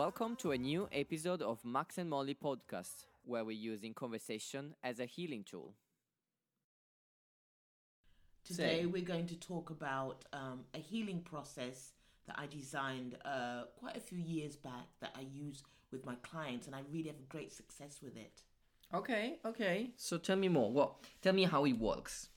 Welcome to a new episode of Max and Molly podcast, where we're using conversation as a healing tool. Today, we're going to talk about um, a healing process that I designed uh, quite a few years back that I use with my clients, and I really have great success with it. Okay, okay. So tell me more. What? Tell me how it works.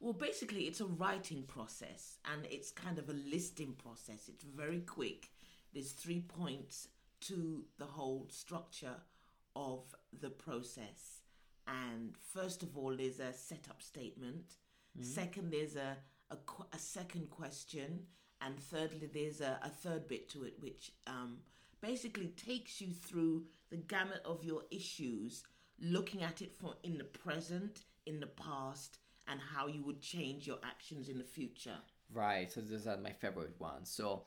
Well, basically, it's a writing process and it's kind of a listing process. It's very quick. There's three points to the whole structure of the process. And first of all, there's a setup statement. Second, there's a, a, a second question. And thirdly, there's a, a third bit to it, which um, basically takes you through the gamut of your issues, looking at it from in the present, in the past, and how you would change your actions in the future. Right. So those are my favorite ones. So,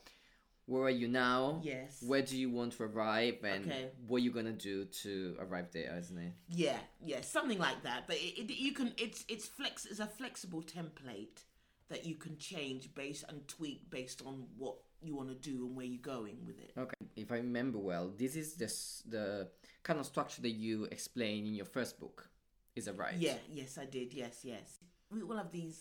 where are you now? Yes. Where do you want to arrive, and Okay. what are you gonna do to arrive there, isn't it? Yeah, yeah, something like that. But it, it, you can it's it's flex it's a flexible template that you can change based and tweak based on what you want to do and where you're going with it. Okay. If I remember well, this is the the kind of structure that you explain in your first book. Is that right? Yeah, yes, I did. Yes, yes. We all have these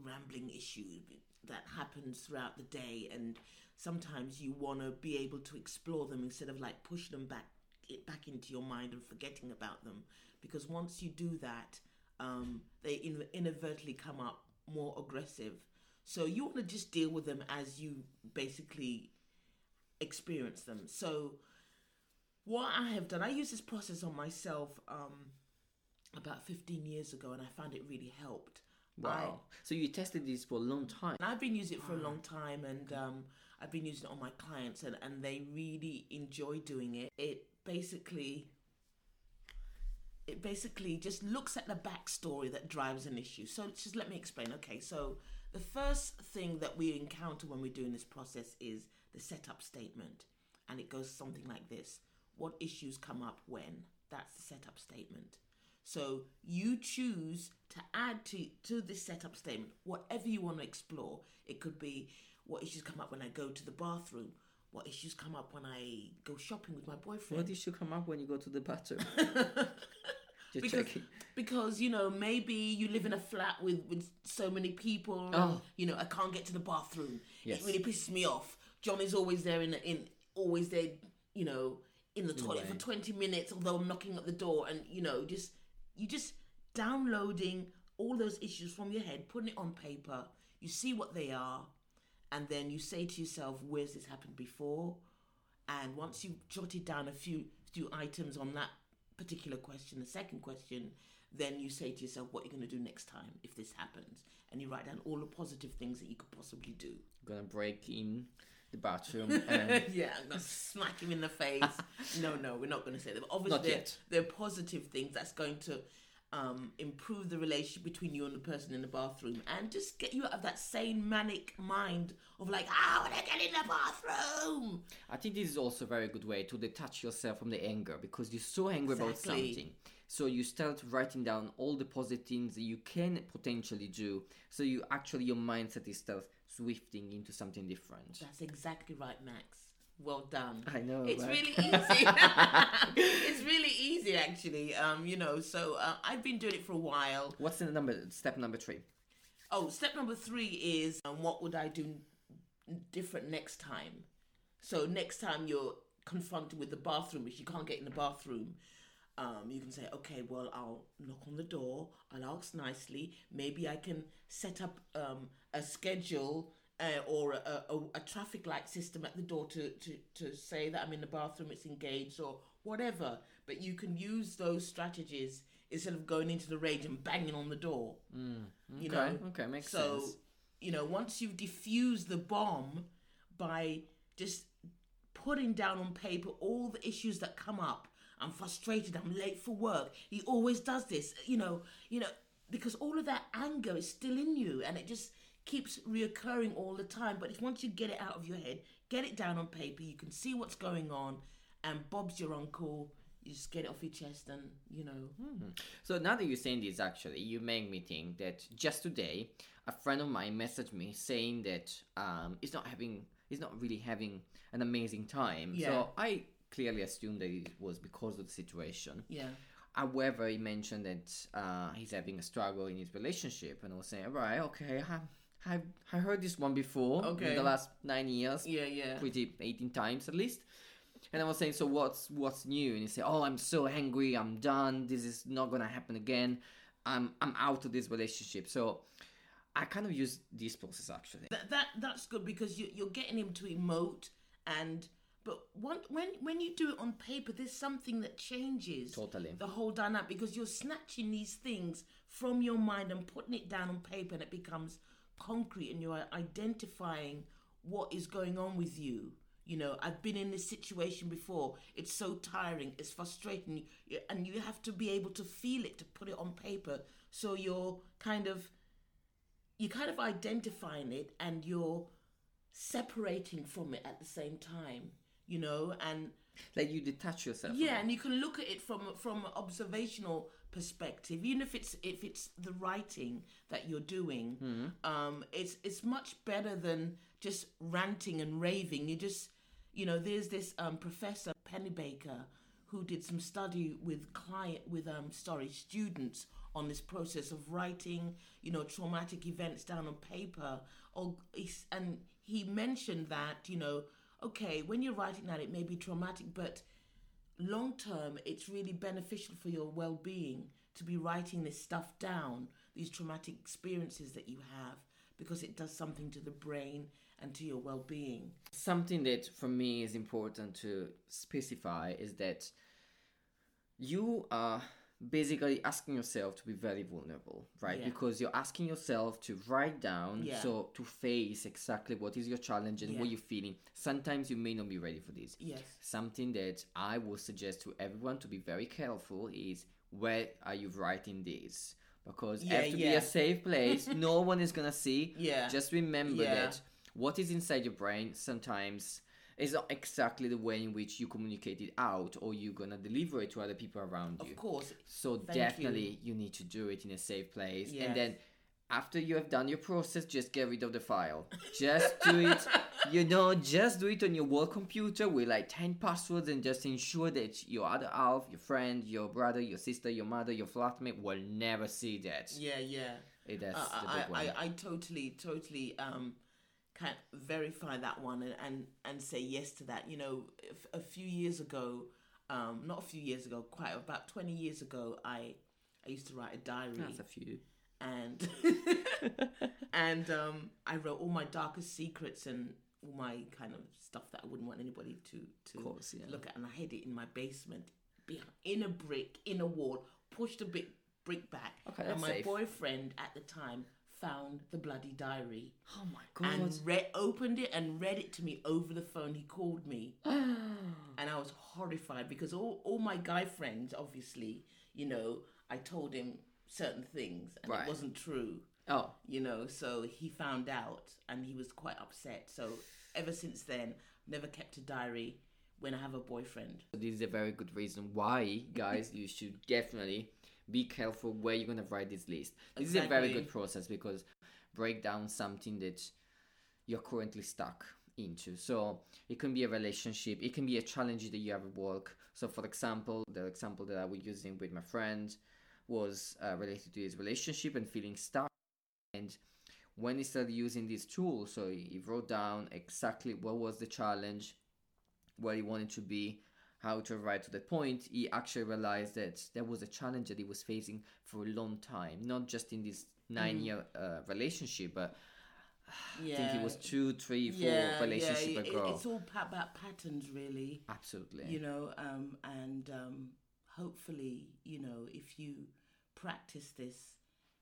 rambling issues that happens throughout the day, and sometimes you want to be able to explore them instead of like push them back it back into your mind and forgetting about them. Because once you do that, um, they in- inadvertently come up more aggressive. So you want to just deal with them as you basically experience them. So what I have done, I used this process on myself um, about 15 years ago, and I found it really helped. Wow. So you tested this for a long time. I've been using it for a long time, and um, I've been using it on my clients, and, and they really enjoy doing it. It basically, it basically just looks at the backstory that drives an issue. So just let me explain. Okay, so the first thing that we encounter when we're doing this process is the setup statement, and it goes something like this: What issues come up when? That's the setup statement. So you choose to add to to this setup statement whatever you want to explore. It could be what issues come up when I go to the bathroom. What issues come up when I go shopping with my boyfriend? What issue come up when you go to the bathroom? Just because, checking. because you know maybe you live in a flat with with so many people and, Oh. you know i can't get to the bathroom Yes. it really pisses me off john is always there in in always there you know in the toilet for 20 minutes although i'm knocking at the door and you know just you just downloading all those issues from your head putting it on paper. You see what they are and then you say to yourself where's this happened before? And once you've jotted down a few few items on that particular question, the second question, then you say to yourself what are you're going to do next time if this happens, and you write down all the positive things that you could possibly do. gonna break in the bathroom and yeah, I'm gonna smack him in the face. no, no, we're not to say that. But obviously, Not they're, yet. they're positive things that's going to um, improve the relationship between you and the person in the bathroom, and just get you out of that sane manic mind of like, I want to get in the bathroom? I think this is also a very good way to detach yourself from the anger because you're so angry about something. So you start writing down all the positive things that you can potentially do. So you actually your mindset is start swifting into something different. That's exactly right, Max. Well done. I know, It's right? really easy. it's really easy, actually. Um, you know, so uh, I've been doing it for a while. What's in the number? Step number three. Oh, step number three is um, what would I do different next time? So next time you're confronted with the bathroom, if you can't get in the bathroom, um, you can say, okay, well, I'll knock on the door. I'll ask nicely. Maybe I can set up um, a schedule uh, or a, a, a traffic light system at the door to, to, to say that I'm in the bathroom, it's engaged, or whatever. But you can use those strategies instead of going into the rage and banging on the door. You Okay, know? okay, makes so, sense. So, you know, once you've diffused the bomb by just putting down on paper all the issues that come up. I'm frustrated. I'm late for work. He always does this. You know, you know, because all of that anger is still in you, and it just keeps reoccurring all the time. But if once you get it out of your head, get it down on paper, you can see what's going on. And Bob's your uncle. You just get it off your chest, and you know. So now that you're saying this, actually, you make me think that just today, a friend of mine messaged me saying that um, he's not having he's not really having an amazing time. Yeah. So I clearly assumed that it was because of the situation. Yeah. However, he mentioned that uh, he's having a struggle in his relationship, and I was saying, right, okay, I, I, I heard this one before Okay. in the last nine years, Yeah. Yeah. pretty 18 times at least. And I was saying, so what's what's new? And he said, oh, I'm so angry, I'm done. This is not gonna happen again. I'm I'm out of this relationship. So I kind of use this process actually. That, that that's good because you, you're getting him to emote and but one, when when you do it on paper there's something that changes Totally. the whole dynamic because you're snatching these things from your mind and putting it down on paper and it becomes concrete and you're identifying what is going on with you. You know i've been in this situation before. It's so tiring. It's frustrating. And you have to be able to feel it to put it on paper. So you're kind of you're kind of identifying it and you're separating from it at the same time you know and Like you detach yourself. yeah and you can look at it from from observational perspective even if it's if it's the writing that you're doing um it's it's much better than just ranting and raving. You just you know there's this um professor Pennebaker who did some study with client with um sorry students on this process of writing you know traumatic events down on paper. Or and he mentioned that you know okay when you're writing that it may be traumatic but long term it's really beneficial for your well-being to be writing this stuff down these traumatic experiences that you have because it does something to the brain and to your well-being. Something that for me is important to specify is that you are basically asking yourself to be very vulnerable, right? Yeah. Because you're asking yourself to write down, Yeah. so to face exactly what is your challenge and what you're feeling. Sometimes you may not be ready for this. yes Something that I would suggest to everyone to be very careful is where are you writing this? Because Yeah, have to be a safe place. no one is gonna see. Yeah. Just remember Yeah. that what is inside your brain sometimes is not exactly the way in which you communicate it out or you're gonna deliver it to other people around you. of course So definitely you. need to do it in a safe place. Yes. And then after you have done your process, just get rid of the file. Just do it, you know, just do it on your work computer with like 10 passwords and just ensure that your other half, your friend, your brother, your sister, your mother, your flatmate will never see that. yeah yeah That's I, the I, big one. I, I totally totally um can verify that one and, and and say yes to that you know a few years ago um not a few years ago quite about 20 years ago i i used to write a diary That's a few. and and um i wrote all my darkest secrets and all my kind of stuff that i wouldn't want anybody to to course, yeah. look at and i hid it in my basement in a brick in a wall pushed a big brick back Okay, and my safe. boyfriend at the time found the bloody diary. Oh my god. and read, opened it and read it to me over the phone. He called me. And i was horrified because all, all my guy friends obviously you know i told him certain things and Right. it wasn't true. Oh, you know so he found out and he was quite upset. So ever since then never kept a diary when i have a boyfriend this is a very good reason why, guys, you should definitely be careful where you're gonna write this list. This is a very good process because break down something that you're currently stuck into. So it can be a relationship, it can be a challenge that you have at work. So, for example, the example that I was using with my friend was uh, related to his relationship and feeling stuck. And when he started using this tool, so he wrote down exactly what was the challenge, where he wanted to be, how to arrive to that point, he actually realized that there was a challenge that he was facing for a long time, not just in this nine year uh, relationship, but yeah I think it was two, three, four yeah, relationship yeah, it- ago. it's all pa- about patterns really. Absolutely. you know um, and um, hopefully you know if you practice this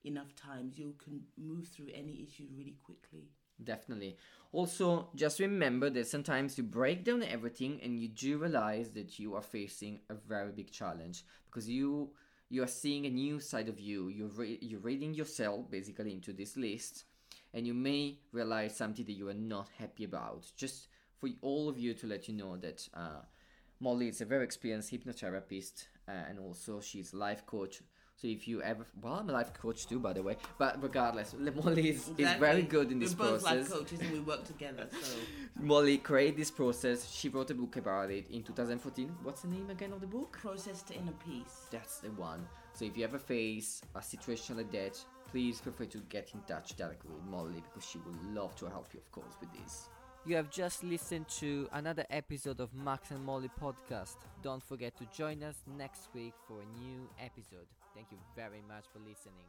enough times you can move through any issue really quickly Definitely. Also, just remember that sometimes you break down everything and you do realize that you are facing a very big challenge because you you are seeing a new side of you. You're re- you're reading yourself basically into this list, and you may realize something that you are not happy about. Just for all of you to let you know that uh, Molly is a very experienced hypnotherapist uh, and also she's life coach. So if you ever, well, I'm a life coach too, by the way. But regardless, Molly is, is very good in this We're both process. life coaches and we work together. So Molly created this process. She wrote a book about it in 2014. What's the name again of the book? process to inner peace. That's the one. So if you ever face a situation like that, please feel free to get in touch directly with Molly because she would love to help you, of course, with this. You have just listened to another episode of Max and Molly podcast. Don't forget to join us next week for a new episode. Thank you very much for listening.